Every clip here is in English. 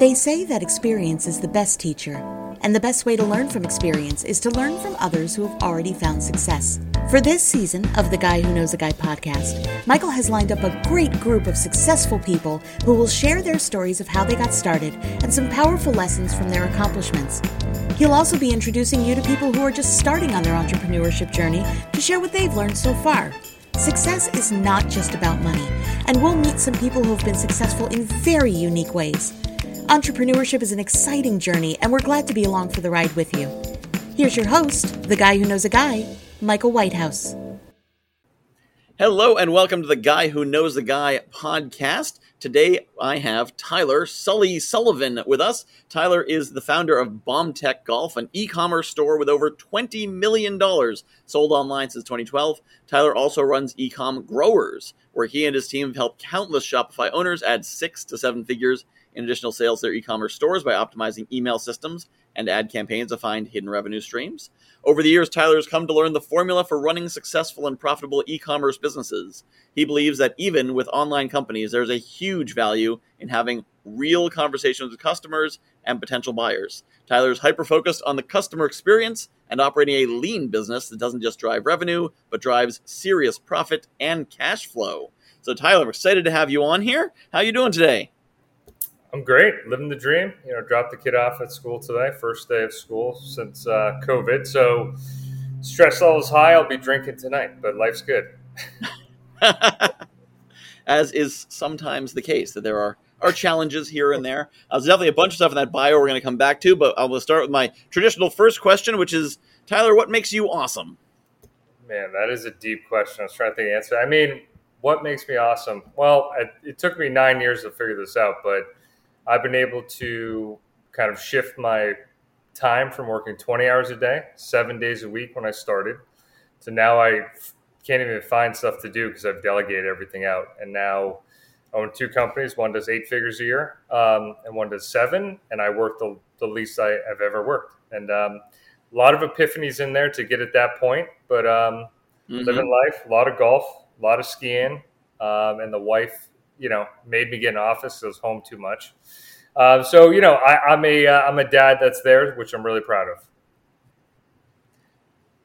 They say that experience is the best teacher, and the best way to learn from experience is to learn from others who have already found success. For this season of the Guy Who Knows a Guy podcast, Michael has lined up a great group of successful people who will share their stories of how they got started and some powerful lessons from their accomplishments. He'll also be introducing you to people who are just starting on their entrepreneurship journey to share what they've learned so far. Success is not just about money, and we'll meet some people who have been successful in very unique ways. Entrepreneurship is an exciting journey, and we're glad to be along for the ride with you. Here's your host, the guy who knows a guy, Michael Whitehouse. Hello, and welcome to the Guy Who Knows the Guy podcast. Today I have Tyler Sully Sullivan with us. Tyler is the founder of Bomb Tech Golf, an e commerce store with over $20 million sold online since 2012. Tyler also runs Ecom Growers, where he and his team have helped countless Shopify owners add six to seven figures in additional sales to their e-commerce stores by optimizing email systems and ad campaigns to find hidden revenue streams. Over the years, Tyler has come to learn the formula for running successful and profitable e-commerce businesses. He believes that even with online companies, there's a huge value in having real conversations with customers and potential buyers. Tyler is hyper focused on the customer experience and operating a lean business that doesn't just drive revenue, but drives serious profit and cash flow. So, Tyler, I'm excited to have you on here. How are you doing today? I'm great, living the dream. You know, dropped the kid off at school today, first day of school since uh, COVID. So stress levels high. I'll be drinking tonight, but life's good. As is sometimes the case, that there are are challenges here and there. Uh, there's definitely a bunch of stuff in that bio we're going to come back to, but I will start with my traditional first question, which is Tyler, what makes you awesome? Man, that is a deep question. I was trying to think of the answer. I mean, what makes me awesome? Well, it, it took me nine years to figure this out, but I've been able to kind of shift my time from working 20 hours a day, seven days a week when I started, to now I can't even find stuff to do because I've delegated everything out. And now I own two companies. One does eight figures a year, um, and one does seven. And I work the, the least I, have ever worked. And um, a lot of epiphanies in there to get at that point. But um, mm-hmm. living life, a lot of golf, a lot of skiing, um, and the wife you know made me get in office. I was home too much. Uh, so you know, I, am a am uh, a dad that's there, which I'm really proud of.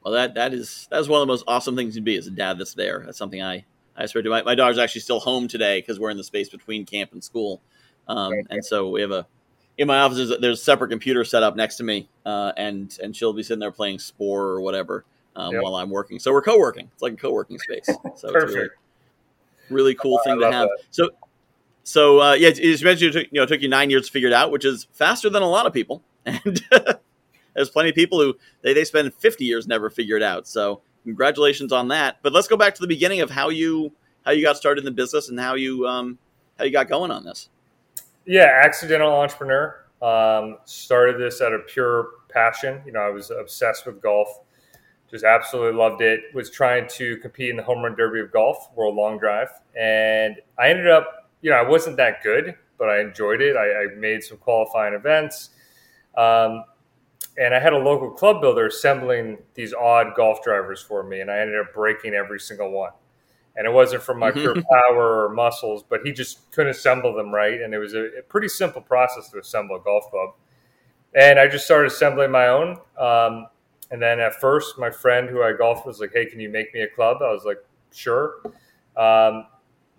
Well, that that is that is one of the most awesome things to be as a dad that's there. That's something I I aspire to. My, my daughter's actually still home today because we're in the space between camp and school, um, and so we have a in my office. There's, there's a separate computer set up next to me, uh, and and she'll be sitting there playing Spore or whatever um, yep. while I'm working. So we're co-working. It's like a co-working space. So Perfect. It's really, really cool thing to have. That. So, so uh, yeah, you mentioned it took, you know it took you nine years to figure it out, which is faster than a lot of people. And there's plenty of people who they they spend 50 years never figure it out. So congratulations on that. But let's go back to the beginning of how you how you got started in the business and how you um, how you got going on this. Yeah, accidental entrepreneur. Um, started this out of pure passion. You know, I was obsessed with golf just absolutely loved it. Was trying to compete in the home run derby of golf, World Long Drive, and I ended up, you know, I wasn't that good, but I enjoyed it. I, I made some qualifying events, um, and I had a local club builder assembling these odd golf drivers for me, and I ended up breaking every single one. And it wasn't from my pure power or muscles, but he just couldn't assemble them right, and it was a, a pretty simple process to assemble a golf club. And I just started assembling my own. Um, and then at first, my friend who I golfed was like, "Hey, can you make me a club?" I was like, "Sure." Um,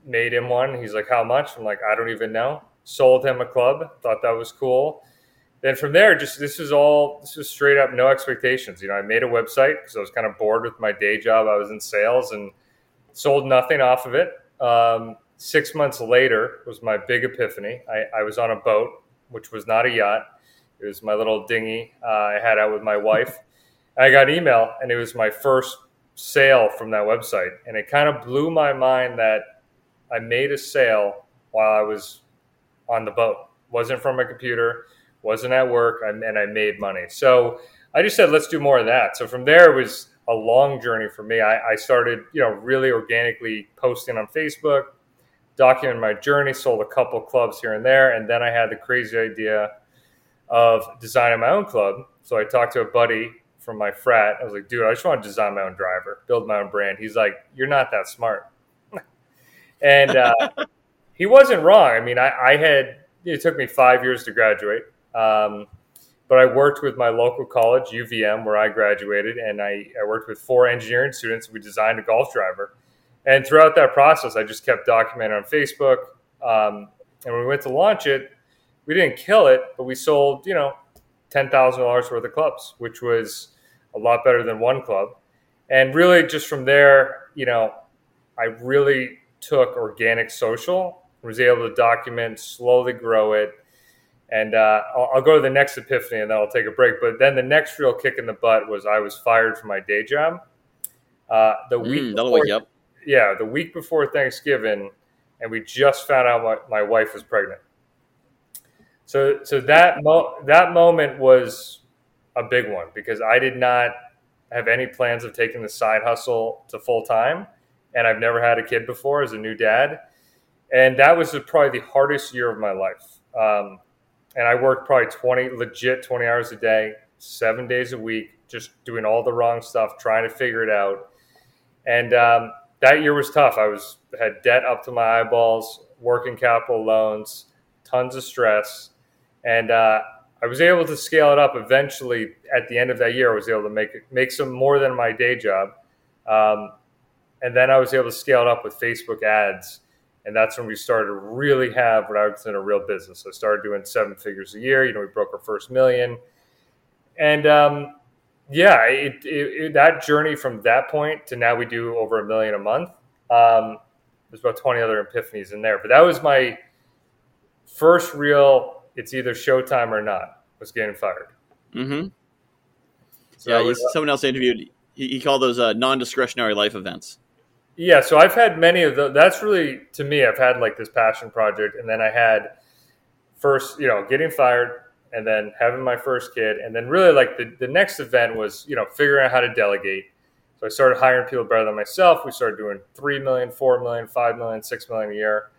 made him one. He's like, "How much?" I'm like, "I don't even know." Sold him a club. Thought that was cool. Then from there, just this is all this was straight up no expectations. You know, I made a website because I was kind of bored with my day job. I was in sales and sold nothing off of it. Um, six months later was my big epiphany. I, I, was on a boat, which was not a yacht. It was my little dinghy uh, I had out with my wife. I got email, and it was my first sale from that website, and it kind of blew my mind that I made a sale while I was on the boat. wasn't from my computer, wasn't at work, and I made money. So I just said, let's do more of that. So from there, it was a long journey for me. I, I started, you know, really organically posting on Facebook, documenting my journey, sold a couple clubs here and there, and then I had the crazy idea of designing my own club. So I talked to a buddy from my frat. I was like, dude, I just want to design my own driver, build my own brand. He's like, you're not that smart. and uh, he wasn't wrong. I mean, I, I, had it took me five years to graduate. Um, but I worked with my local college, UVM, where I graduated, and I, I worked with four engineering students. We designed a golf driver. And throughout that process, I just kept documenting on Facebook. Um, and when we went to launch it, we didn't kill it, but we sold, you know, $10,000 worth of clubs, which was a lot better than one club. And really, just from there, you know, I really took organic social, was able to document, slowly grow it. And uh, I'll, I'll, go to the next epiphany and then I'll take a break. But then the next real kick in the butt was I was fired from my day job. Uh, the week Mm, before, that'll wake you up. yeah, the week before Thanksgiving, and we just found out my, my wife was pregnant. So, so that mo- that moment was a big one because I did not have any plans of taking the side hustle to full time, and I've never had a kid before as a new dad, and that was probably the hardest year of my life. Um, and I worked probably twenty legit twenty hours a day, seven days a week, just doing all the wrong stuff, trying to figure it out, and um, that year was tough. I was had debt up to my eyeballs, working capital loans, tons of stress, and uh, I was able to scale it up. Eventually, at the end of that year, I was able to make make some more than my day job, um, and then I was able to scale it up with Facebook ads, and that's when we started to really have what I would consider a real business. I started doing seven figures a year. You know, we broke our first million, and um, yeah, it, it, it, that journey from that point to now we do over a million a month. Um, there's about 20 other epiphanies in there, but that was my first real. It's either showtime or not. Was getting fired. Mm-hmm. So yeah, was- someone else interviewed. He, he called those uh, non-discretionary life events. Yeah, so I've had many of those. That's really to me. I've had like this passion project, and then I had first, you know, getting fired, and then having my first kid, and then really like the the next event was you know figuring out how to delegate. So I started hiring people better than myself. We started doing three million, four million, five million, six million a year,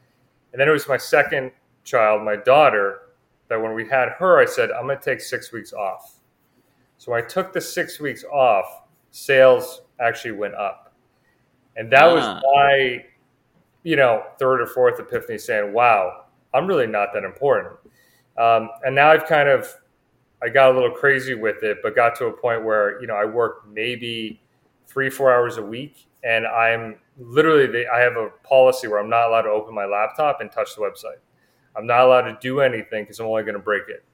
and then it was my second child, my daughter, that when we had her, I said I'm going to take six weeks off. So I took the six weeks off. Sales actually went up. And that Ah. was my, you know, third or fourth epiphany saying, wow, I'm really not that important. Um, and now I've kind of, I got a little crazy with it, but got to a point where, you know, I work maybe three, four hours a week. And I'm literally, the, I have a policy where I'm not allowed to open my laptop and touch the website. I'm not allowed to do anything because I'm only going to break it.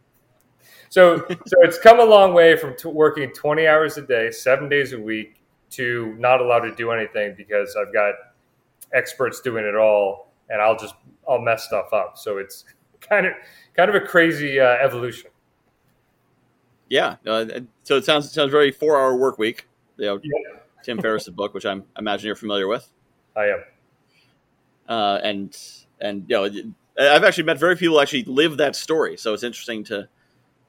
So, so it's come a long way from t- working 20 hours a day, seven days a week, to not allowed to do anything because I've got experts doing it all, and I'll just I'll mess stuff up. So it's kind of kind of a crazy uh, evolution. Yeah. Uh, so it sounds sounds very four-hour work week. You know, Yeah. Tim Ferriss's book, which I'm I imagine you're familiar with. I am. uh, and and you know I've actually met very few people who actually live that story, so it's interesting to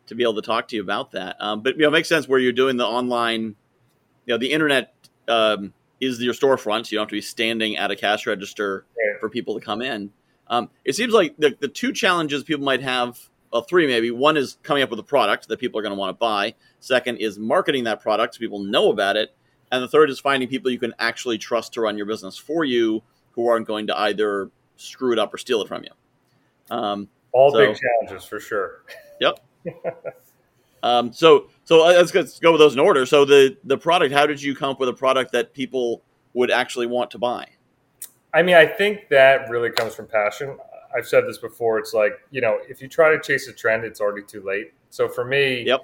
to be able to talk to you about that. Um, but you know, it makes sense where you're doing the online, you know, the internet um, is your storefront, so you don't have to be standing at a cash register for people to come in. Um, it seems like the, the two challenges people might have, well, three maybe. One is coming up with a product that people are going to want to buy. Second is marketing that product so people know about it. And the third is finding people you can actually trust to run your business for you who aren't going to either screw it up or steal it from you. Um, All So- big challenges for sure. Yep. um, so so let's, let's go with those in order. So the the product, how did you come up with a product that people would actually want to buy? I mean, I think that really comes from passion. I've said this before. It's like, you know, if you try to chase a trend, it's already too late. So for me, Yep.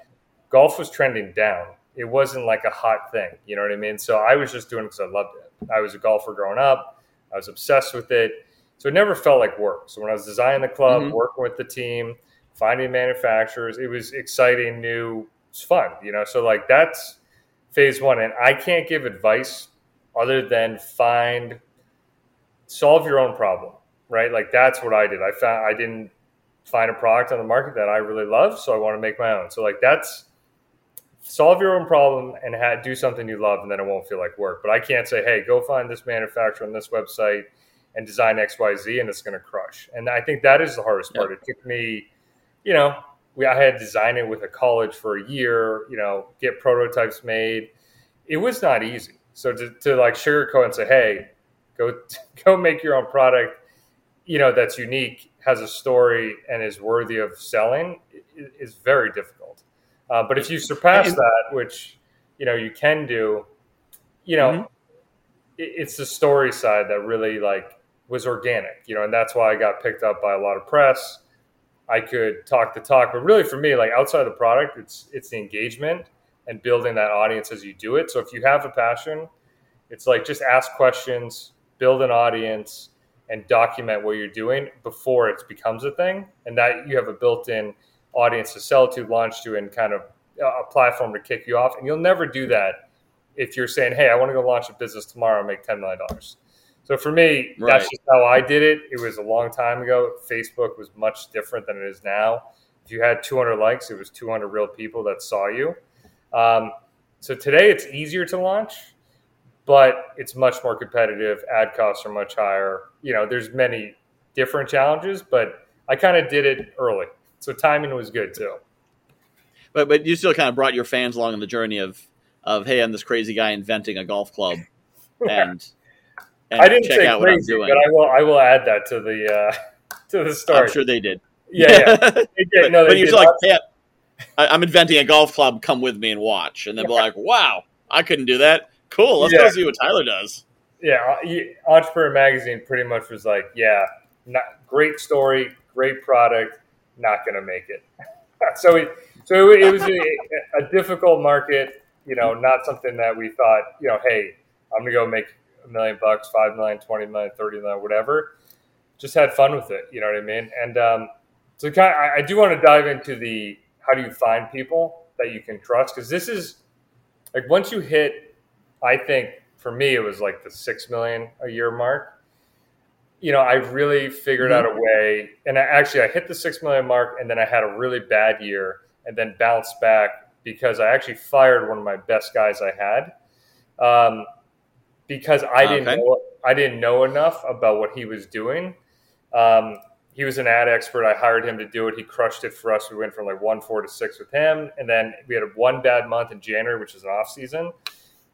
golf was trending down. It wasn't like a hot thing. You know what I mean? So I was just doing it because I loved it. I was a golfer growing up. I was obsessed with it. So it never felt like work. So when I was designing the club, Mhm. working with the team, finding manufacturers, it was exciting, new, it's fun, you know? So like that's phase one. And I can't give advice other than find solve your own problem, right? Like that's what I did. I found I didn't find a product on the market that I really love, so I want to make my own. So like that's solve your own problem and ha- do something you love, and then it won't feel like work. But I can't say, hey, go find this manufacturer on this website and design X, Y, Z, and it's going to crush. And I think that is the hardest part. It took me, you know, we I had designed it with a college for a year, you know, get prototypes made. It was not easy. So to, to like sugarcoat and say, hey, go go make your own product, you know, that's unique has a story and is worthy of selling is very difficult. Uh, but if you surpass that, which you know you can do, you know, mm-hmm. it's the story side that really like was organic, you know, and that's why I got picked up by a lot of press. I could talk the talk, but really for me, like outside the product, it's it's the engagement and building that audience as you do it. So if you have a passion, it's like just ask questions, build an audience, and document what you're doing before it becomes a thing, and that you have a built-in audience to sell to, launch to, and kind of uh, a platform to kick you off. And you'll never do that if you're saying, "Hey, I want to go launch a business tomorrow and make ten million dollars." So for me, right. that's just how I did it. It was a long time ago. Facebook was much different than it is now. If you had 200 likes, it was 200 real people that saw you. Um, so today it's easier to launch, but it's much more competitive. Ad costs are much higher. You know, there's many different challenges, but I kind of did it early, so timing was good too. But but you still kind of brought your fans along on the journey of of hey, I'm this crazy guy inventing a golf club, and, and I didn't say crazy, but I will I will add that to the uh, to the story. I'm sure they did. Yeah, yeah. they did. No, they but you're like, hey, I'm inventing a golf club. Come with me and watch, and they'll be like, wow, I couldn't do that. Cool, let's yeah. go see what Tyler does. Yeah, Entrepreneur Magazine pretty much was like, yeah, not, great story, great product, not going to make it. so it, so it, was a, a, difficult market, you know, not something that we thought, you know, hey, I'm going to go make a million bucks, five million, twenty million, thirty million, whatever. Just had fun with it, you know what I mean? And um, so kind of, I, I do want to dive into the how do you find people that you can trust because this is like once you hit, I think for me it was like the six million a year mark you know, I really figured mm-hmm. out a way, and I, actually I hit the six million mark, and then I had a really bad year, and then bounced back because I actually fired one of my best guys I had, um, because I didn't okay. know I didn't know enough about what he was doing. Um, he was an ad expert. I hired him to do it. He crushed it for us. We went from like one four to six with him, and then we had one bad month in January, which is an off season.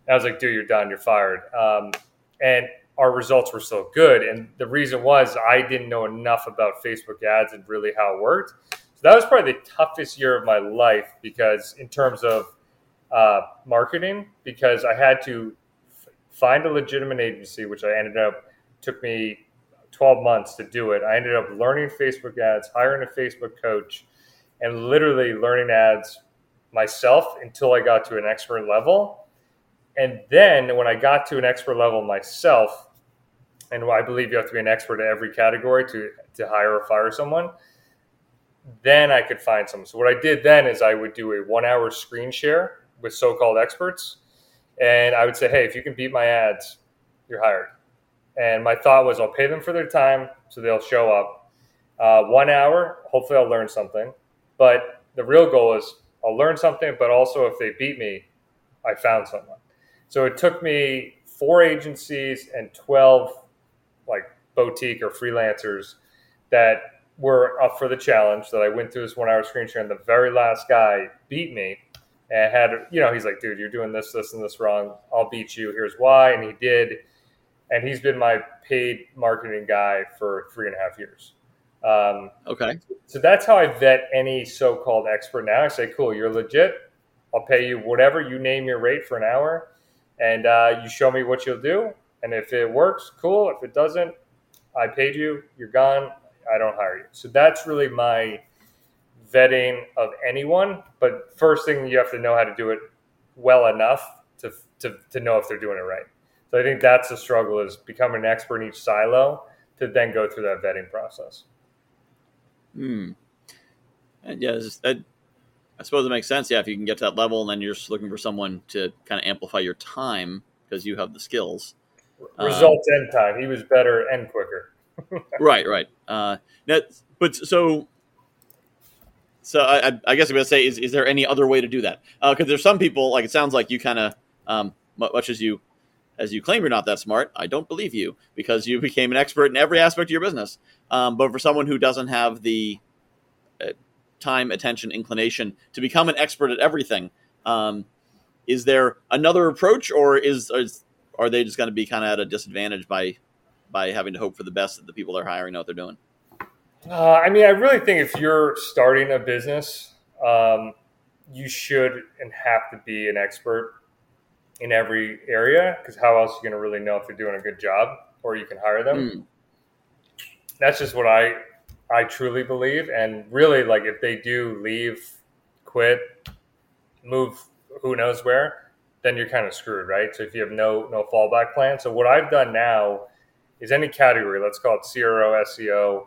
I was like, "Dude, you're done. You're fired." Um, and our results were still good. And the reason was I didn't know enough about Facebook ads and really how it worked. So that was probably the toughest year of my life because, in terms of uh, marketing, because I had to find a legitimate agency, which I ended up took me 12 months to do it. I ended up learning Facebook ads, hiring a Facebook coach, and literally learning ads myself until I got to an expert level. And then when I got to an expert level myself, and I believe you have to be an expert in every category to to hire or fire someone. Then I could find someone. So what I did then is I would do a one hour screen share with so-called experts, and I would say, hey, if you can beat my ads, you're hired. And my thought was, I'll pay them for their time, so they'll show up. Uh, one hour, hopefully, I'll learn something. But the real goal is I'll learn something, but also if they beat me, I found someone. So it took me four agencies and 12 like boutique or freelancers that were up for the challenge that I went through this one hour screen share and the very last guy beat me and had you know he's like dude you're doing this this and this wrong. I'll beat you. Here's why. And he did. And he's been my paid marketing guy for three and a half years. Um, okay. so that's how I vet any so-called expert. Now I say cool you're legit. I'll pay you whatever you name your rate for an hour and uh, you show me what you'll do. And if it works, cool. If it doesn't, I paid you, you're gone. I don't hire you. So that's really my vetting of anyone. But first thing you have to know how to do it well enough to, to, to know if they're doing it right. So I think that's the struggle is becoming an expert in each silo to then go through that vetting process. Hmm. And yeah, I, I suppose it makes sense. Yeah, if you can get to that level, and then you're just looking for someone to kind of amplify your time because you have the skills. Results um, end time. He was better and quicker. right, right. Uh, now, but so, so I, I guess I'm gonna say, is, is there any other way to do that? Because uh, there's some people, like it sounds like you kind of, um, much as you, as you claim you're not that smart, I don't believe you because you became an expert in every aspect of your business. Um, but for someone who doesn't have the uh, time, attention, inclination to become an expert at everything, um, is there another approach, or is, is are they just going to be kind of at a disadvantage by by having to hope for the best that the people they're hiring know what they're doing? Uh, I mean, I really think if you're starting a business, um, you should and have to be an expert in every area because how else are you going to really know if they're doing a good job or you can hire them? Mm. That's just what I I truly believe. And really, like if they do leave, quit, move, who knows where, then you're kind of screwed, right? So if you have no no fallback plan. So what I've done now is any category, let's call it CRO, SEO,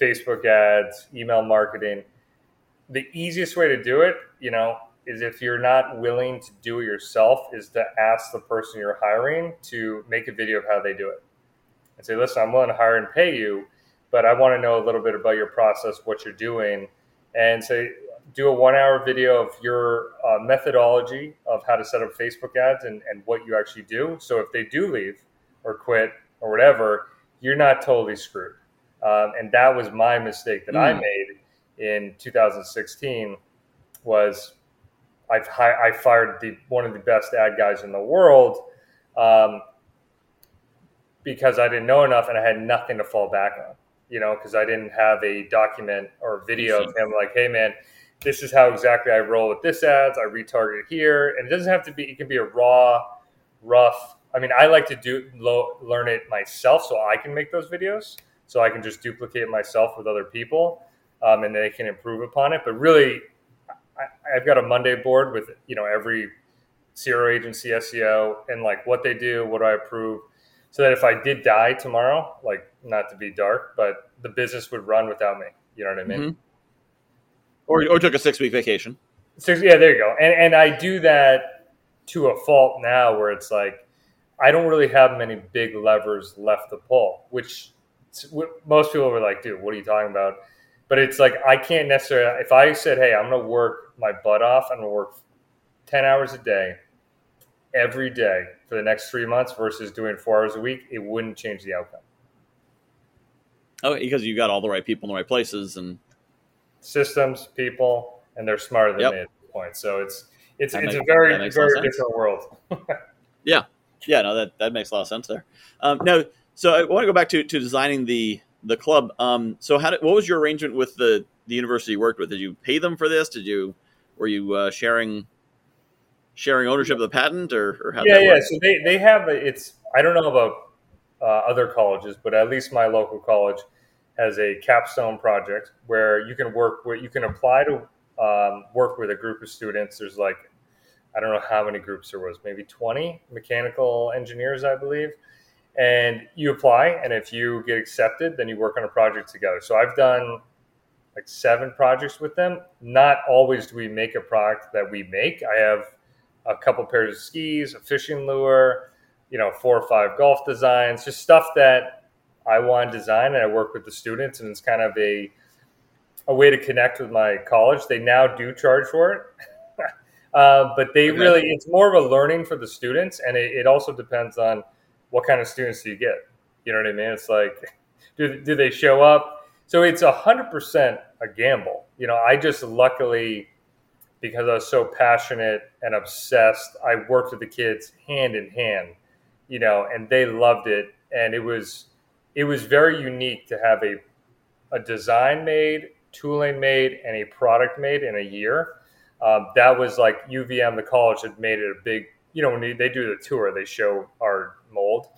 Facebook ads, email marketing. The easiest way to do it, you know, is if you're not willing to do it yourself, is to ask the person you're hiring to make a video of how they do it. And say, listen, I'm willing to hire and pay you, but I want to know a little bit about your process, what you're doing, and say, do a one hour video of your uh, methodology of how to set up Facebook ads and, and what you actually do. So if they do leave or quit or whatever, you're not totally screwed. Um, and that was my mistake that mm. I hmm. made in 2016 was I've I fired the one of the best ad guys in the world um, because I didn't know enough and I had nothing to fall back on. You know, because I didn't have a document or video of him like, "Hey, man, this is how exactly I roll with this ads. I retarget here, and it doesn't have to be. It can be a raw, rough. I mean, I like to do lo- learn it myself so I can make those videos, so I can just duplicate myself with other people, um, and they can improve upon it. But really, I, have got a Monday board with you know every CRO agency SEO and like what they do, what I approve, so that if I did die tomorrow, like not to be dark, but the business would run without me. You know what I mean? Mm-hmm. Or or took a six week vacation. Six, yeah, there you go. And and I do that to a fault now, where it's like I don't really have many big levers left to pull, which most people were like, "Dude, what are you talking about?" But it's like I can't necessarily. If I said, "Hey, I'm going to work my butt off. I'm going to work ten hours a day, every day for the next three months," versus doing four hours a week, it wouldn't change the outcome. Oh, because you got all the right people in the right places and systems, people, and they're smarter than yep. me at this point. So it's it's that it's makes, a very very different world. yeah, yeah, no, that that makes a lot of sense there. Um, now, so I want to go back to to designing the the club. Um, so how did, what was your arrangement with the the university you worked with? Did you pay them for this? Did you were you uh, sharing sharing ownership of the patent or, or how? Yeah, yeah. So they they have it's I don't know about uh, other colleges, but at least my local college has a capstone project where you can work where you can apply to um, work with a group of students. There's like I don't know how many groups there was, maybe 20 mechanical engineers, I believe and you apply and if you get accepted then you work on a project together so i've done like seven projects with them. Not always do we make a product that we make. I have a couple pairs of skis a fishing lure you know four or five golf designs just stuff that i want to design and i work with the students and it's kind of a a way to connect with my college. They now do charge for it. Uh, but they okay. really it's more of a learning for the students and it, it also depends on what kind of students do you get? You know what I mean? It's like, do, do they show up? So it's a hundred percent a gamble. You know, I just luckily, because I was so passionate and obsessed, I worked with the kids hand in hand, you know, and they loved it. And it was, it was very unique to have a, a design made, tooling made, and a product made in a year. Um, that was like UVM, the college had made it a big you know, when they, they do the tour, they show our mold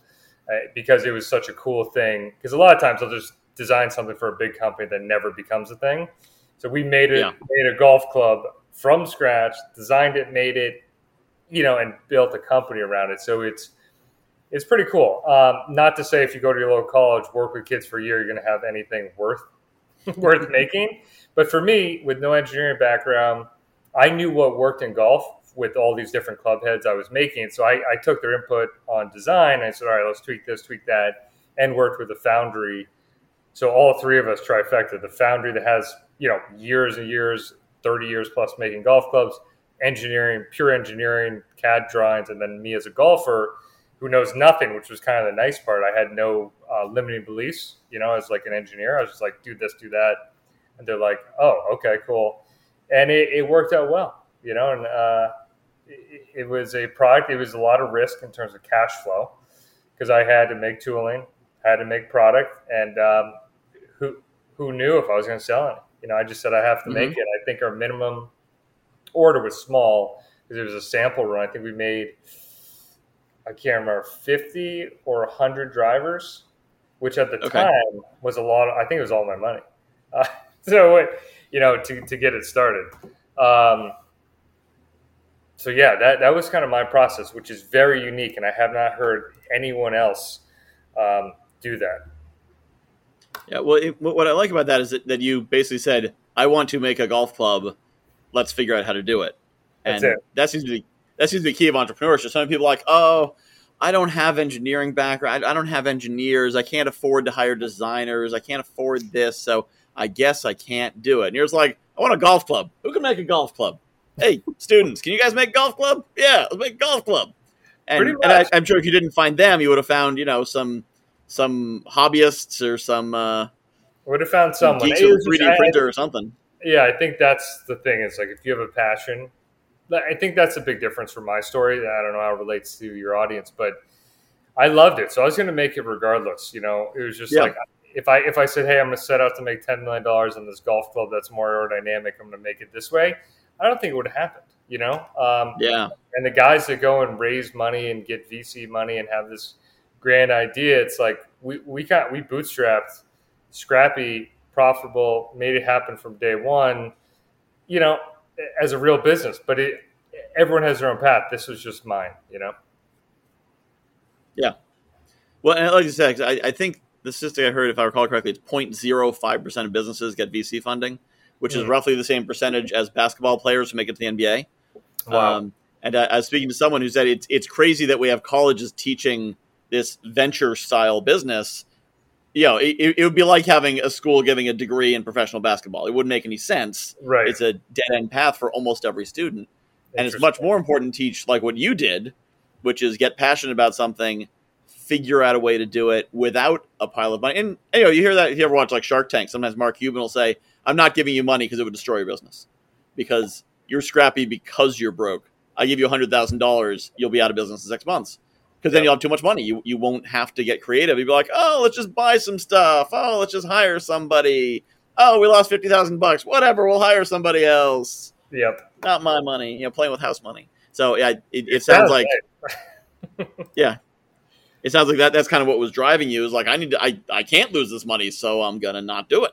uh, because it was such a cool thing. Because a lot of times they'll just design something for a big company that never becomes a thing. So we made it, yeah. made a golf club from scratch, designed it, made it, you know, and built a company around it. So it's it's pretty cool. Um, not to say if you go to your local college, work with kids for a year, you're going to have anything worth worth making. But for me, with no engineering background, I knew what worked in golf with all these different club heads I was making. So I, I took their input on design. I said, all right, let's tweak this, tweak that, and worked with the foundry. So all three of us trifecta, the foundry that has, you know, years and years, 30 years plus making golf clubs, engineering, pure engineering, CAD drawings, and then me as a golfer who knows nothing, which was kind of the nice part. I had no uh, limiting beliefs, you know, as like an engineer. I was just like, do this, do that. And they're like, oh, okay, cool. And it, it worked out well, you know, and uh, it was a product. It was a lot of risk in terms of cash flow because I had to make tooling, had to make product, and um, who who knew if I was going to sell it? You know, I just said I have to make Mm-hmm. it. I think our minimum order was small because it was a sample run. I think we made, I can't remember, 50 or 100 drivers, which at the Okay. time was a lot. I think it was all my money. Uh, so, you know, to, to get it started. Um, so yeah, that, that was kind of my process, which is very unique, and I have not heard anyone else um, do that. Yeah, well, it, what I like about that is that, that you basically said, "I want to make a golf club. Let's figure out how to do it." And That's it. that seems to be that seems to be key of entrepreneurship. Some people are like, "Oh, I don't have engineering background. I don't have engineers. I can't afford to hire designers. I can't afford this, so I guess I can't do it." And you're just like, "I want a golf club. Who can make a golf club? Hey, students, can you guys make golf club? Yeah, let's make a golf club." And, and I, I'm sure if you didn't find them, you would have found, you know, some some hobbyists or some uh, Would have found someone. geeks with a 3D just- I- printer or something. Yeah, I think that's the thing. It's like if you have a passion, I think that's a big difference from my story. I don't know how it relates to your audience, but I loved it, so I was going to make it regardless. You know, it was just Yeah. like if I if I said, "Hey, I'm going to set out to make ten million dollars in this golf club that's more aerodynamic," I'm going to make it this way. I don't think it would have happened. You know, um, Yeah, and the guys that go and raise money and get VC money and have this grand idea, it's like we we got we bootstrapped, scrappy, profitable, made it happen from day one. You know, as a real business, but it everyone has their own path. This was just mine. You know. Yeah. Well, and like you said, I, I think the statistic I heard, if I recall correctly, it's 0.05 percent of businesses get VC funding, which is Hmm. roughly the same percentage as basketball players who make it to the NBA. Wow. Um, and I, I was speaking to someone who said it's it's crazy that we have colleges teaching this venture style business. You know, it, it would be like having a school giving a degree in professional basketball. It wouldn't make any sense. right. It's a dead end path for almost every student. and it's much more important to teach like what you did which is get passionate about something figure out a way to do it without a pile of money and you know you hear that if you ever watch like shark tank sometimes mark cuban will say i'm not giving you money because it would destroy your business because you're scrappy because you're broke i give you $100000 you'll be out of business in six months because then Yep. you'll have too much money you, you won't have to get creative you'll be like oh let's just buy some stuff oh let's just hire somebody oh we lost 50000 bucks whatever we'll hire somebody else Yep. not my money. You know, playing with house money. So yeah, it, it sounds like yeah, it sounds like that. That's kind of what was driving you. Is like I need to. I I can't lose this money, so I'm gonna not do it.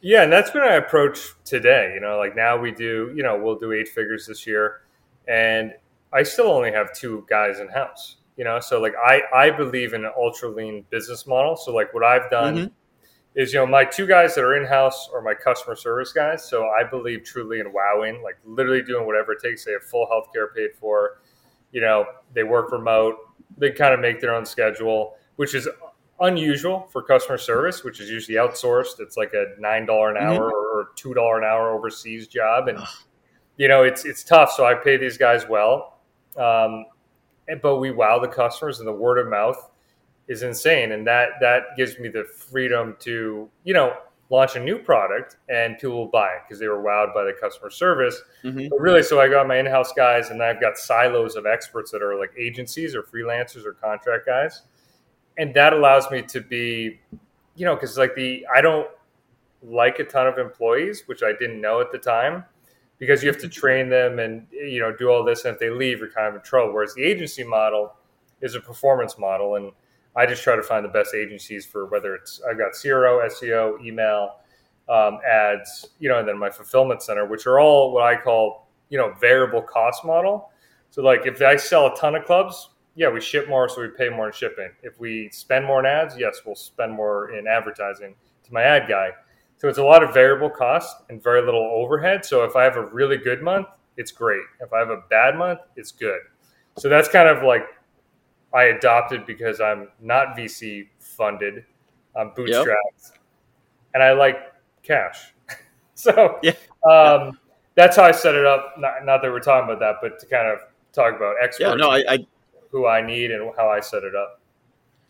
Yeah, and that's been our approach today. You know, like now we do, you know, we'll do eight figures this year, and I still only have two guys in house. You know, so like I I believe in an ultra lean business model. So like what I've done Mhm. is, you know, my two guys that are in house are my customer service guys. So I believe truly in wowing, like literally doing whatever it takes. They have full healthcare paid for. You know, they work remote. They kind of make their own schedule, which is unusual for customer service, which is usually outsourced. It's like a nine dollar an Mhm. hour or two dollar an hour overseas job, and you know it's it's tough. So I pay these guys well, um, and- but we wow the customers, and the word of mouth is insane, and that that gives me the freedom to you know launch a new product and people will buy it because they were wowed by the customer service. Mhm. But really, so I got my in-house guys, and I've got silos of experts that are like agencies or freelancers or contract guys, and that allows me to be, you know, because like the I don't like a ton of employees, which I didn't know at the time, because you have to train them and you know do all this, and if they leave, you're kind of in trouble. Whereas the agency model is a performance model, and I just try to find the best agencies for whether it's I've got CRO, SEO, email, um, ads, you know, and then my fulfillment center, which are all what I call you know variable cost model. So like if I sell a ton of clubs, yeah, we ship more, so we pay more in shipping. If we spend more in ads, yes, we'll spend more in advertising to my ad guy. So it's a lot of variable cost and very little overhead. So if I have a really good month, it's great. If I have a bad month, it's good. So that's kind of like I adopted because I'm not VC funded, I'm bootstrapped, and I like cash. so Yeah. um, that's how I set it up. Not, not that we're talking about that, but to kind of talk about experts, Yeah, no, I, I who I need and how I set it up.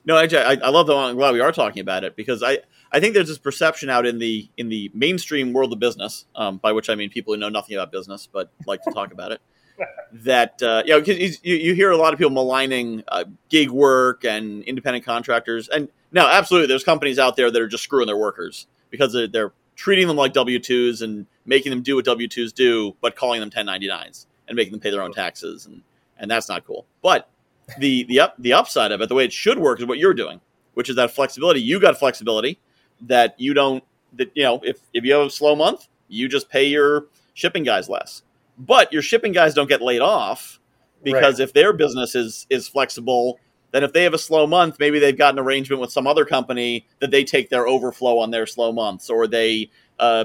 no, I, I, I love that. I'm glad we are talking about it because I, I think there's this perception out in the in the mainstream world of business, um, by which I mean people who know nothing about business but like to talk about it. That uh, you know, 'cause you, you hear a lot of people maligning uh, gig work and independent contractors, and now absolutely, there's companies out there that are just screwing their workers. because they're, they're treating them like W twos and making them do what W twos do, but calling them 1099s and making them pay their own taxes, and and that's not cool. But the the up the upside of it, the way it should work, is what you're doing, which is that flexibility. You got flexibility that you don't that you know if if you have a slow month, you just pay your shipping guys less, but your shipping guys don't get laid off because right. if their business is is flexible then if they have a slow month, maybe they've got an arrangement with some other company that they take their overflow on their slow months, or they uh,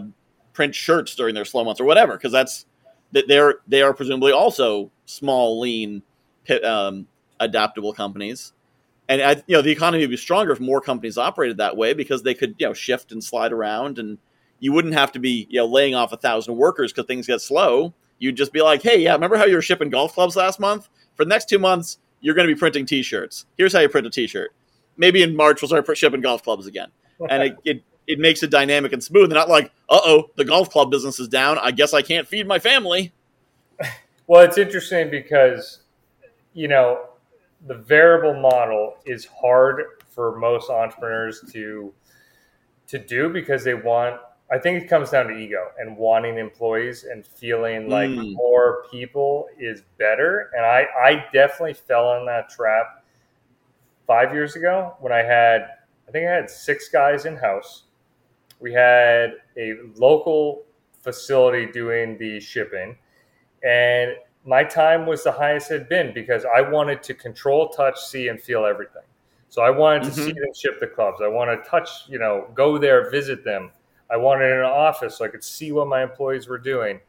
print shirts during their slow months, or whatever. Because that's that they're they are presumably also small, lean, um, adaptable companies. And you know, the economy would be stronger if more companies operated that way because they could, you know, shift and slide around, and you wouldn't have to be, you know, laying off a thousand workers because things get slow. You'd just be like, hey, yeah, remember how you were shipping golf clubs last month? For the next two months, you're going to be printing T-shirts. Here's how you print a T-shirt. Maybe in March we'll start shipping golf clubs again, and it, it, it makes it dynamic and smooth, and not like, uh oh, the golf club business is down. I guess I can't feed my family. Well, it's interesting because you know the variable model is hard for most entrepreneurs to to do because they want I think it comes down to ego and wanting employees and feeling like mm. more people is better. And I, I definitely fell in that trap five years ago when I had, I think I had six guys in house. We had a local facility doing the shipping. And my time was the highest it had been because I wanted to control, touch, see, and feel everything. So I wanted to mm-hmm. see them ship the clubs. I want to touch, you know, go there, visit them I wanted an office so I could see what my employees were doing.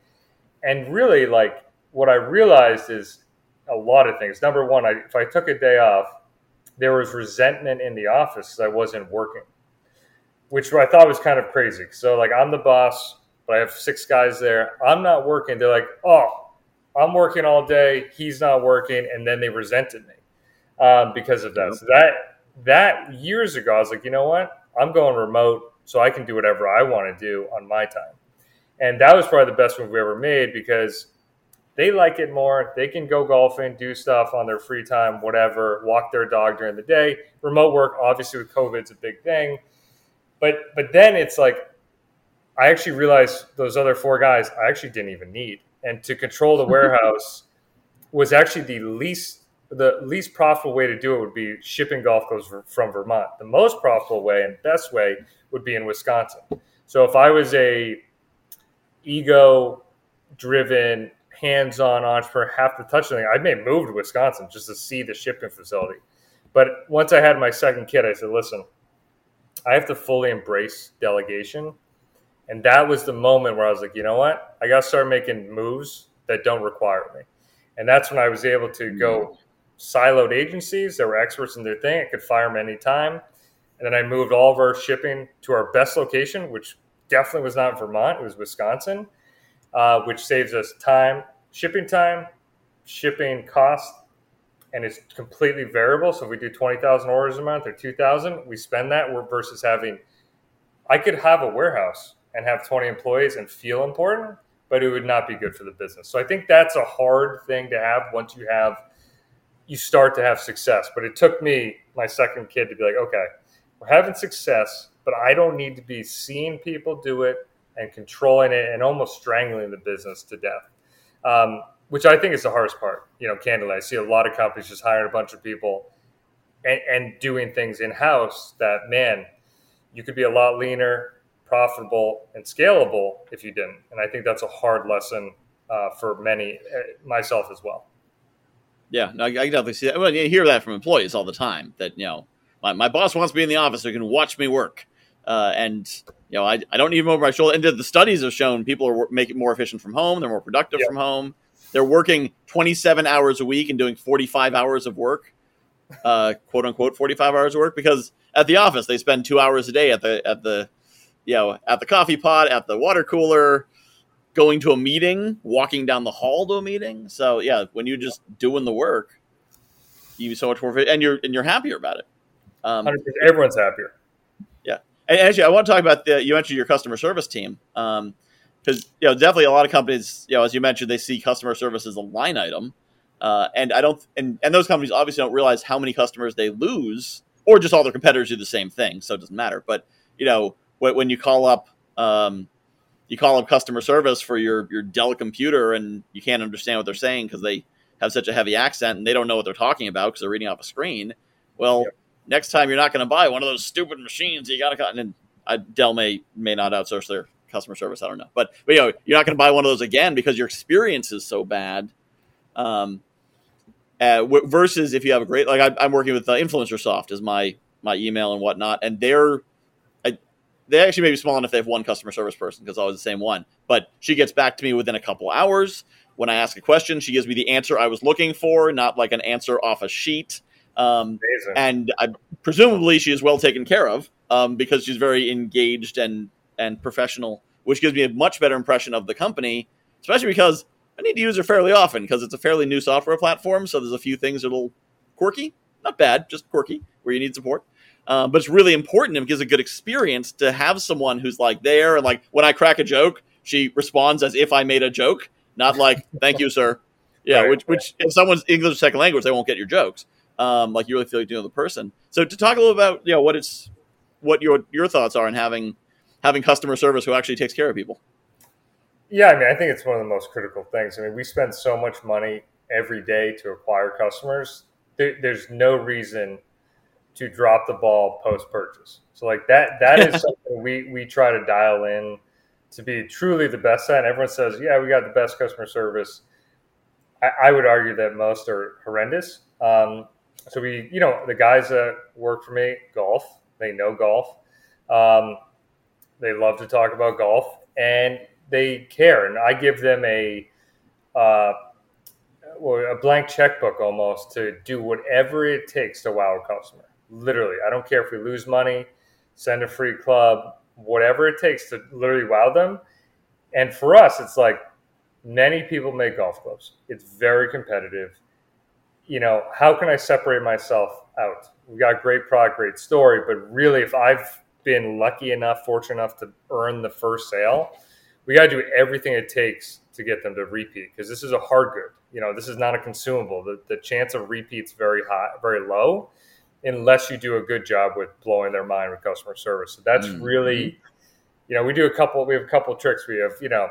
And really, like, what I realized is a lot of things. Number one, I, if I took a day off, there was resentment in the office because I wasn't working, which I thought was kind of crazy. So, like, I'm the boss, but I have six guys there. I'm not working. They're like, oh, I'm working all day. He's not working. And then they resented me um, because of that. Yep. So, that, that years ago, I was like, you know what? I'm going remote so I can do whatever I want to do on my time. And that was probably the best move we ever made because they like it more. They can go golfing, do stuff on their free time, whatever, walk their dog during the day. Remote work, obviously with COVID, is a big thing. But but then it's like I actually realized those other four guys I actually didn't even need. And to control the warehouse was actually the least the least profitable way to do it would be shipping golf clubs from Vermont. The most profitable way and best way would be in Wisconsin. So if I was a ego driven, hands on entrepreneur, have to touch something, I may move to Wisconsin just to see the shipping facility. But once I had my second kid, I said, listen, I have to fully embrace delegation. And that was the moment where I was like, you know what? I got to start making moves that don't require me. And that's when I was able to go siloed agencies that were experts in their thing. I could fire them anytime. And then I moved all of our shipping to our best location, which definitely was not Vermont, it was Wisconsin, uh, which saves us time, shipping time, shipping cost, and it's completely variable. So if we do 20,000 orders a month or 2,000, we spend that versus having, I could have a warehouse and have 20 employees and feel important, but it would not be good for the business. So I think that's a hard thing to have once you have, you start to have success. But it took me, my second kid, to be like, okay, we're having success, but I don't need to be seeing people do it and controlling it and almost strangling the business to death. Um, which I think is the hardest part. You know, candidly, I see a lot of companies just hiring a bunch of people and, and doing things in house that, man, you could be a lot leaner, profitable, and scalable if you didn't. And I think that's a hard lesson uh, for many, uh, myself as well. Yeah, no, I definitely see that. Well, you hear that from employees all the time that, you know, my, my boss wants me in the office so he can watch me work. Uh, and you know, I, I don't need him over my shoulder. And the studies have shown people are making more efficient from home. They're more productive from home. They're working 27 hours a week and doing 45 hours of work, uh, quote unquote, 45 hours of work. Because at the office, they spend two hours a day at the at the you know at the coffee pot, at the water cooler, going to a meeting, walking down the hall to a meeting. So yeah, when you're just doing the work, you so much more, and you're and you're happier about it. Um, everyone's happier. Yeah, and actually, I want to talk about the you mentioned your customer service team because um, you know definitely a lot of companies, you know, as you mentioned, they see customer service as a line item, uh, and I don't, and and those companies obviously don't realize how many customers they lose, or just all their competitors do the same thing, so it doesn't matter. But you know, when you call up um, you call up customer service for your your Dell computer and you can't understand what they're saying because they have such a heavy accent and they don't know what they're talking about because they're reading off a screen. Well, next time you're not going to buy one of those stupid machines. You got to and uh, Dell may may not outsource their customer service. I don't know, but but you know you're not going to buy one of those again because your experience is so bad. Um, uh, w- versus if you have a great like I, am working with uh, Influencer as my my email and whatnot, and they're they actually may be small enough they have one customer service person because I was the same one. But she gets back to me within a couple hours. When I ask a question, she gives me the answer I was looking for, not like an answer off a sheet. Um, and I, presumably she is well taken care of um, because she's very engaged and and professional, which gives me a much better impression of the company, especially because I need to use her fairly often because it's a fairly new software platform. So there's a few things that are a little quirky, not bad, just quirky, where you need support. Um, but it's really important and gives a good experience to have someone who's like there and like when I crack a joke, she responds as if I made a joke, not like "Thank you, sir." Yeah, right, which which if someone's English second language, they won't get your jokes. Um, like you really feel like you know the person. So to talk a little about you know what it's what your your thoughts are in having having customer service who actually takes care of people. Yeah, I mean, I think it's one of the most critical things. I mean, we spend so much money every day to acquire customers. There, there's no reason to drop the ball post purchase. So like that that is something we we try to dial in to be truly the best side. Everyone says, yeah, we got the best customer service. I, I would argue that most are horrendous. Um, so we, you know, the guys that work for me, golf, they know golf. Um, they love to talk about golf and they care. And I give them a, uh, a blank checkbook almost to do whatever it takes to wow a customer. Literally, I don't care if we lose money, send a free club, whatever it takes to literally wow them. And for us, it's like many people make golf clubs. It's very competitive. You know, how can I separate myself out? We got great product, great story, but really, if I've been lucky enough, fortunate enough to earn the first sale, we got to do everything it takes to get them to repeat because this is a hard good. You know, this is not a consumable. The, the chance of repeats very high, very low unless you do a good job with blowing their mind with customer service. So that's mm-hmm. really, you know, we do a couple. We have a couple tricks. We have you know,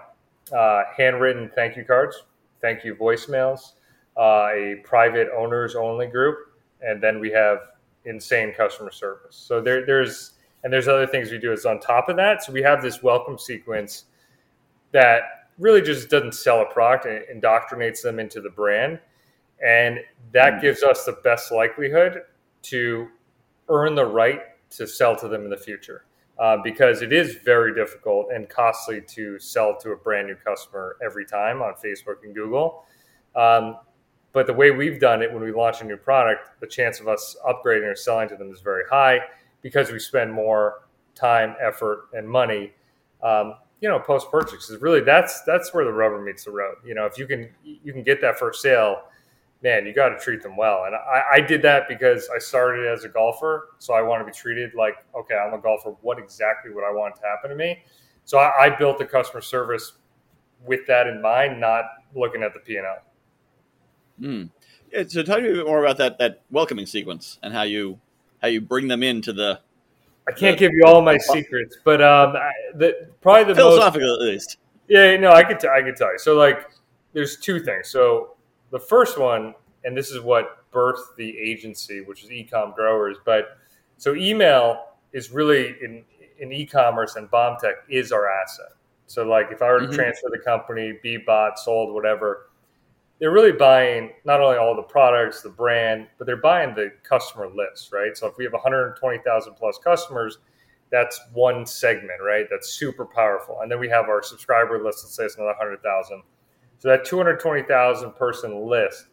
uh, handwritten thank you cards, thank you voicemails, uh, a private owners only group, and then we have insane customer service. So there, there's and there's other things we do is on top of that. So we have this welcome sequence that really just doesn't sell a product and indoctrinates them into the brand. And that mm. gives us the best likelihood to earn the right to sell to them in the future. Uh, because it is very difficult and costly to sell to a brand new customer every time on Facebook and Google. Um, but the way we've done it when we launch a new product, the chance of us upgrading or selling to them is very high because we spend more time, effort, and money. Um, you know, post purchase is really that's that's where the rubber meets the road. You know, if you can you can get that first sale man, you got to treat them well. And I, I, did that because I started as a golfer, so I want to be treated like, okay, I'm a golfer. What exactly would I want to happen to me? So I, I built the customer service with that in mind, not looking at the P and L. Hmm. Yeah, so tell me a bit more about that that welcoming sequence and how you how you bring them into the. I can't the, give you all my secrets, but um, the probably the philosophical most, at least. Yeah, no, I could t- I could tell you. So like, there's two things. So the first one, and this is what birthed the agency, which is EcomGrowers. But so email is really in in e-commerce and BombTech is our asset. So like if I were to mm-hmm. transfer the company, be bought, sold, whatever, they're really buying not only all the products, the brand, but they're buying the customer list, right? So if we have 120,000 plus customers, that's one segment, right? That's super powerful. And then we have our subscriber list, let's say it's another 100,000. So that 220,000 person list,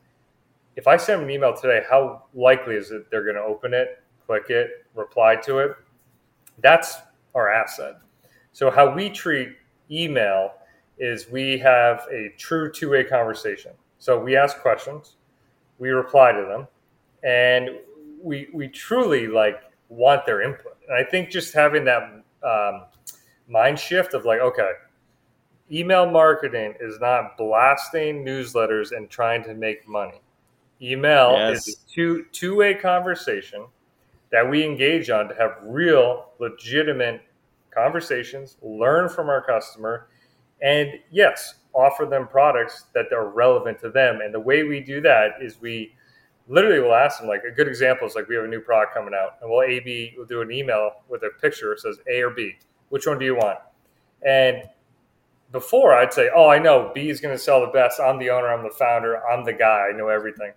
if I send an email today, how likely is it they're going to open it, click it, reply to it? That's our asset. So how we treat email is we have a true two-way conversation. So we ask questions, we reply to them, and we we truly like want their input. And I think just having that um, mind shift of like, okay, email marketing is not blasting newsletters and trying to make money. Email yes. is a two two way conversation that we engage on to have real, legitimate conversations, learn from our customer, and yes, offer them products that are relevant to them. And the way we do that is we literally will ask them like a good example is like we have a new product coming out and we'll AB we'll do an email with a picture it says A or B. Which one do you want? And before I'd say, Oh, I know B is gonna sell the best. I'm the owner, I'm the founder, I'm the guy, I know everything.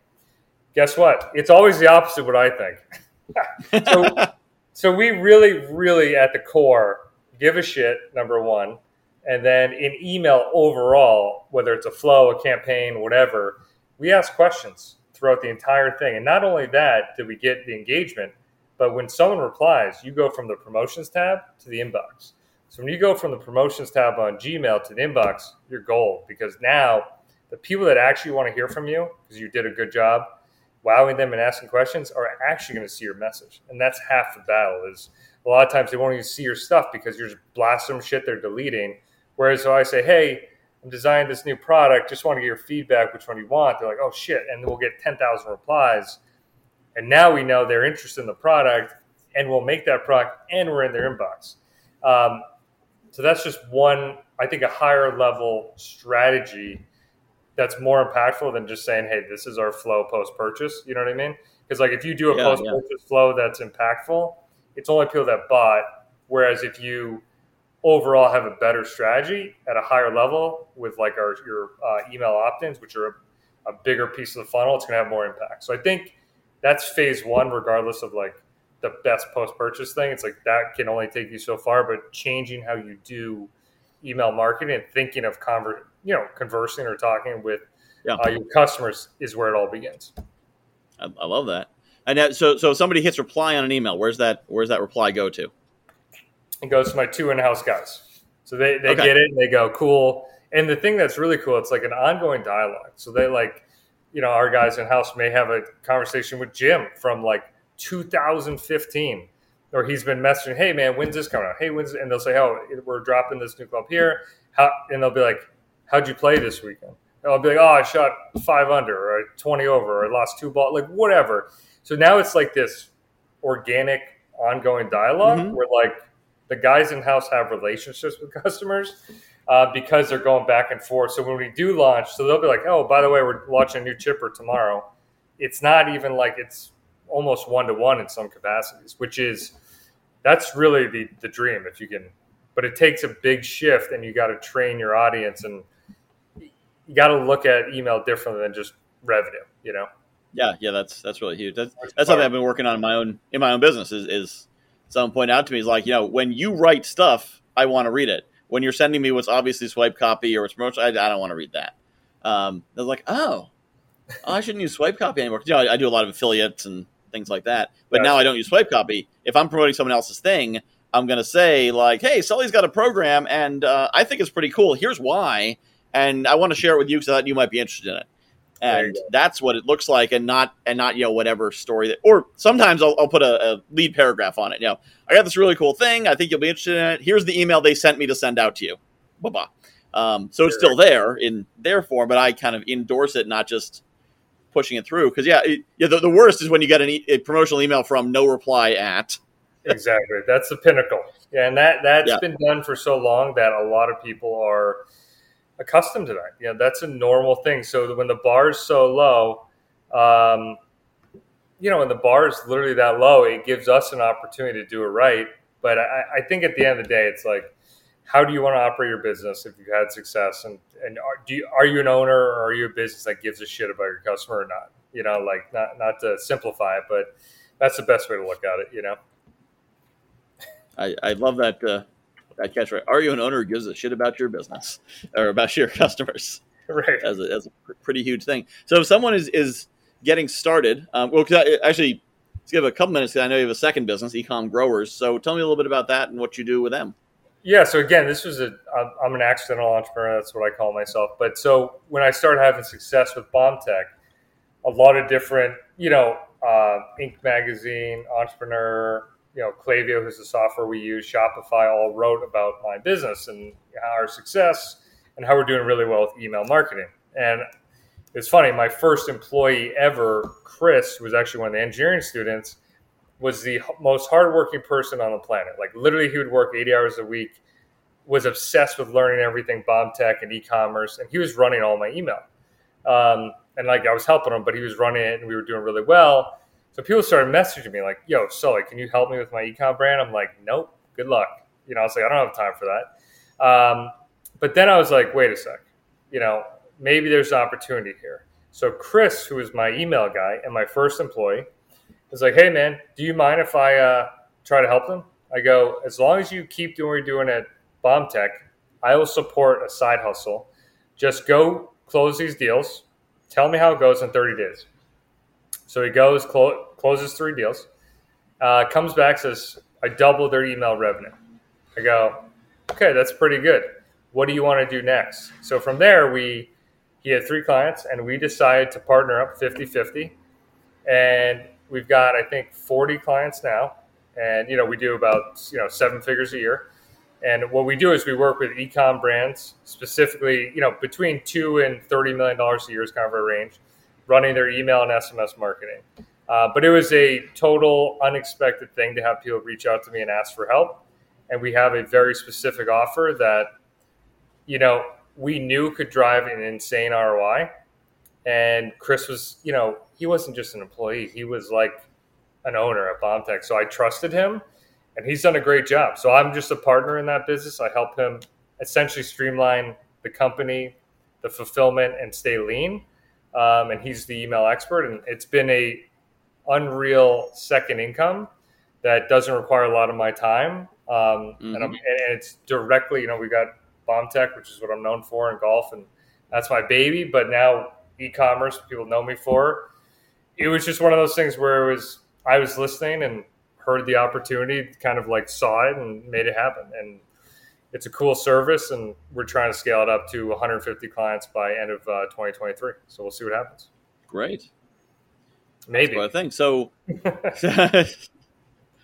Guess what? It's always the opposite of what I think. so so we really, really at the core give a shit, number one. And then in email overall, whether it's a flow, a campaign, whatever, we ask questions throughout the entire thing. And not only that, did we get the engagement, but when someone replies, you go from the promotions tab to the inbox. So when you go from the promotions tab on Gmail to the inbox, you're gold because now the people that actually want to hear from you because you did a good job wowing them and asking questions are actually going to see your message. And that's half the battle is a lot of times they won't even see your stuff because you're just blasting shit they're deleting. Whereas so I say, hey, I'm designing this new product. Just want to get your feedback, which one you want. They're like, oh shit. And we'll get 10,000 replies. And now we know they're interested in the product and we'll make that product and we're in their inbox. Um, so that's just one, I think, a higher level strategy that's more impactful than just saying, hey, this is our flow post purchase. You know what I mean? Because like if you do a yeah, post purchase yeah. flow that's impactful, it's only people that bought. Whereas if you overall have a better strategy at a higher level with like our your uh, email opt-ins, which are a, a, bigger piece of the funnel, it's going to have more impact. So I think that's phase one, regardless of like the best post-purchase thing. It's like that can only take you so far, but changing how you do email marketing and thinking of convert, you know, conversing or talking with yeah. uh, your customers is where it all begins. I, I love that. And that, so, so somebody hits reply on an email. Where's that? Where's that reply go to? It goes to my two in-house guys. So they, they okay. get it and they go, cool. And the thing that's really cool, it's like an ongoing dialogue. So they like, you know, our guys in house may have a conversation with Jim from like 2015, or he's been messaging, hey man, when's this coming out? Hey, when's and they'll say, oh, we're dropping this new club here. How and they'll be like, how'd you play this weekend? And I'll be like, oh, I shot five under, or 20 over, or I lost two balls, like whatever. So now it's like this organic, ongoing dialog mm-hmm. where like the guys in house have relationships with customers uh, because they're going back and forth. So when we do launch, so they'll be like, "Oh, by the way, we're launching a new chipper tomorrow." It's not even like it's almost one to one in some capacities, which is that's really the the dream if you can. But it takes a big shift, and you got to train your audience, and you got to look at email differently than just revenue. You know. Yeah, yeah, that's that's really huge. That's that's something I've been working on in my own in my own business. Is is someone pointed out to me is like, you know, when you write stuff, I want to read it. When you're sending me what's obviously swipe copy or it's promotion, I, I don't want to read that. Um, they're like, oh, oh, I shouldn't use swipe copy anymore. You know, I, I, do a lot of affiliates and things like that. But now I don't use swipe copy. If I'm promoting someone else's thing, I'm going to say like, hey, Sully's got a program and uh, I think it's pretty cool. Here's why. And I want to share it with you because I thought you might be interested in it and that's what it looks like and not and not you know whatever story that or sometimes i'll, I'll put a, a, lead paragraph on it you know i got this really cool thing i think you'll be interested in it here's the email they sent me to send out to you blah blah um, so it's still there in their form but i kind of endorse it not just pushing it through because yeah, it, yeah the, the, worst is when you get an e- a promotional email from no reply at exactly that's the pinnacle yeah and that that's yeah. been done for so long that a lot of people are accustomed to that. You know, that's a normal thing. So when the bar is so low, um, you know, when the bar is literally that low, it gives us an opportunity to do it right. But I, I think at the end of the day, it's like, how do you want to operate your business if you've had success? And and are, do you, are you an owner or are you a business that gives a shit about your customer or not? You know, like not not to simplify it, but that's the best way to look at it. You know. I, I love that uh, that catch right. Are you an owner who gives a shit about your business or about your customers? Right. That's a, that's a pretty huge thing. So if someone is, is getting started, um, well, I, actually, let's give a couple minutes because I know you have a second business, EcomGrowers. So tell me a little bit about that and what you do with them. Yeah. So again, this was a, I'm an accidental entrepreneur. That's what I call myself. But so when I started having success with BombTech a lot of different, you know, uh, Inc. magazine, entrepreneur, you know, Klaviyo who's the software we use, Shopify, all wrote about my business and our success and how we're doing really well with email marketing. And it's funny, my first employee ever, Chris, was actually one of the engineering students, was the most hardworking person on the planet. Like literally, he would work 80 hours a week. Was obsessed with learning everything BombTech and e-commerce, and he was running all my email. Um, and like I was helping him, but he was running it, and we were doing really well. So people started messaging me like, "Yo, Sully, can you help me with my ecom brand?" I'm like, "Nope, good luck." You know, I was like, "I don't have time for that." Um, but then I was like, "Wait a sec, you know, maybe there's an opportunity here." So Chris, who was my email guy and my first employee, was like, "Hey, man, do you mind if I uh, try to help them?" I go, "As long as you keep doing what you're doing at BombTech, I will support a side hustle. Just go close these deals. Tell me how it goes in 30 days." So he goes, clo- closes three deals, uh, comes back, says, "I doubled their email revenue." I go, "Okay, that's pretty good. What do you want to do next?" So from there, we he had three clients, and we decided to partner up 50-50. and we've got I think 40 clients now, and you know we do about you know seven figures a year. And what we do is we work with ecom brands, specifically, you know, between two and thirty million dollars a year is kind of our range, running their email and SMS marketing. Uh, but it was a total unexpected thing to have people reach out to me and ask for help. And we have a very specific offer that, you know, we knew could drive an insane ROI. And Chris was, you know, he wasn't just an employee; he was like an owner at BombTech. So I trusted him, and he's done a great job. So I'm just a partner in that business. I help him essentially streamline the company, the fulfillment, and stay lean. Um, and he's the email expert, and it's been a unreal second income that doesn't require a lot of my time. Um, mm-hmm. and, and, it's directly, you know, we got BombTech, which is what I'm known for in golf, and that's my baby. But now e-commerce, people know me for. It was just one of those things where it was I was listening and heard the opportunity, kind of like saw it and made it happen. And it's a cool service, and we're trying to scale it up to 150 clients by end of uh, 2023. So we'll see what happens. Great. Maybe. I think so. well, it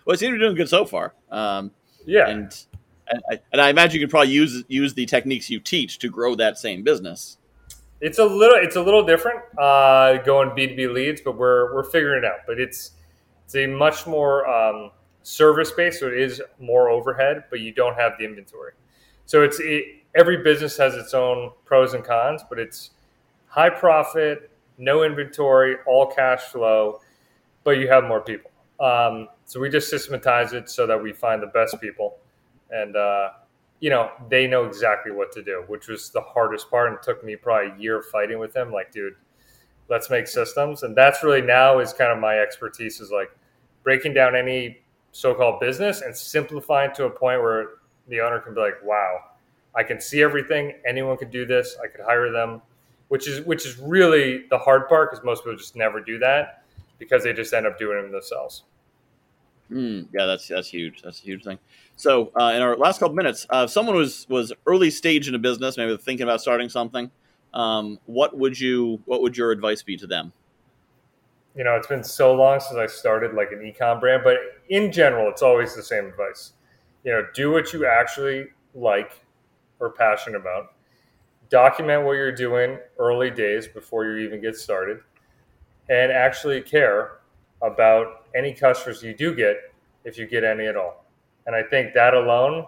seems to be doing good so far. Um, yeah. And, and I, and I imagine you can probably use use the techniques you teach to grow that same business. It's a little it's a little different uh, going B two B leads, but we're we're figuring it out. But it's it's a much more um, service based, so it is more overhead, but you don't have the inventory. So it's it, every business has its own pros and cons, but it's high profit, no inventory, all cash flow, but you have more people. Um, so we just systematize it so that we find the best people, and uh, you know they know exactly what to do, which was the hardest part, and took me probably a year fighting with them. Like, dude, let's make systems, and that's really now is kind of my expertise is like breaking down any so-called business and simplifying to a point where the owner can be like, "Wow, I can see everything. Anyone could do this. I could hire them." which is which is really the hard part because most people just never do that because they just end up doing it themselves. Mm, yeah, that's that's huge. That's a huge thing. So, uh, in our last couple minutes, uh, if someone was was early stage in a business, maybe thinking about starting something, um, what would you what would your advice be to them? You know, it's been so long since I started like an ecom brand, but in general, it's always the same advice. You know, do what you actually like or passionate about document what you're doing early days before you even get started and actually care about any customers you do get if you get any at all. And I think that alone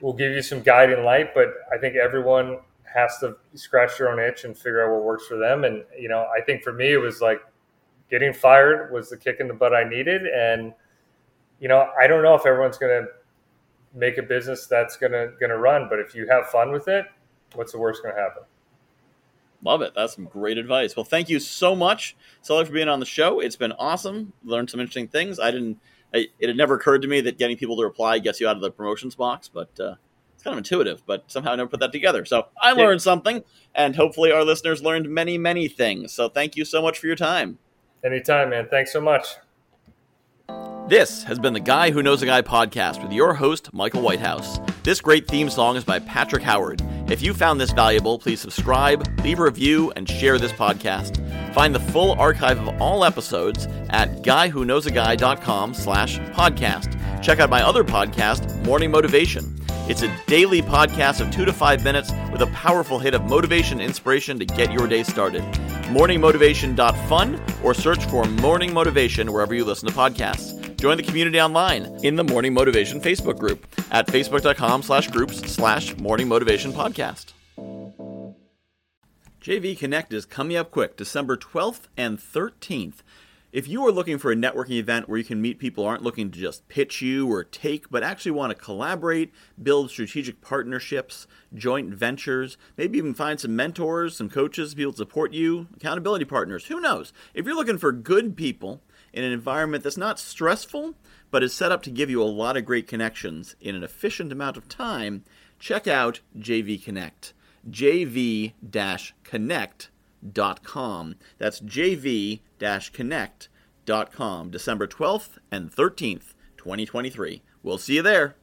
will give you some guiding light, but I think everyone has to scratch their own itch and figure out what works for them. And, you know, I think for me, it was like getting fired was the kick in the butt I needed. And, you know, I don't know if everyone's going to make a business that's going to, going to run, but if you have fun with it, what's the worst going to happen? Love it. That's some great advice. Well, thank you so much, Sully, for being on the show. It's been awesome. Learned some interesting things. I didn't. I, it had never occurred to me that getting people to reply gets you out of the promotions box, but uh, it's kind of intuitive. But somehow I never put that together. So I learned something, and hopefully our listeners learned many, many things. So thank you so much for your time. Anytime, man. Thanks so much. This has been the Guy Who Knows a Guy podcast with your host, Michael Whitehouse. This great theme song is by Patrick Howard. If you found this valuable, please subscribe, leave a review, and share this podcast. Find the full archive of all episodes at guywhoknowsaguy.com slash podcast. Check out my other podcast, Morning Motivation. It's a daily podcast of two to five minutes with a powerful hit of motivation and inspiration to get your day started. Morningmotivation.fun or search for Morning Motivation wherever you listen to podcasts. Join the community online in the Morning Motivation Facebook group at facebook.com slash groups slash morning motivation podcast. JV Connect is coming up quick, December 12th and 13th. If you are looking for a networking event where you can meet people aren't looking to just pitch you or take, but actually want to collaborate, build strategic partnerships, joint ventures, maybe even find some mentors, some coaches, people to support you, accountability partners, who knows? If you're looking for good people in an environment that's not stressful, but is set up to give you a lot of great connections in an efficient amount of time, check out JV Connect. JV Connect jv-connect.com. That's jv-connect.com, December 12th and 13th, 2023. We'll see you there.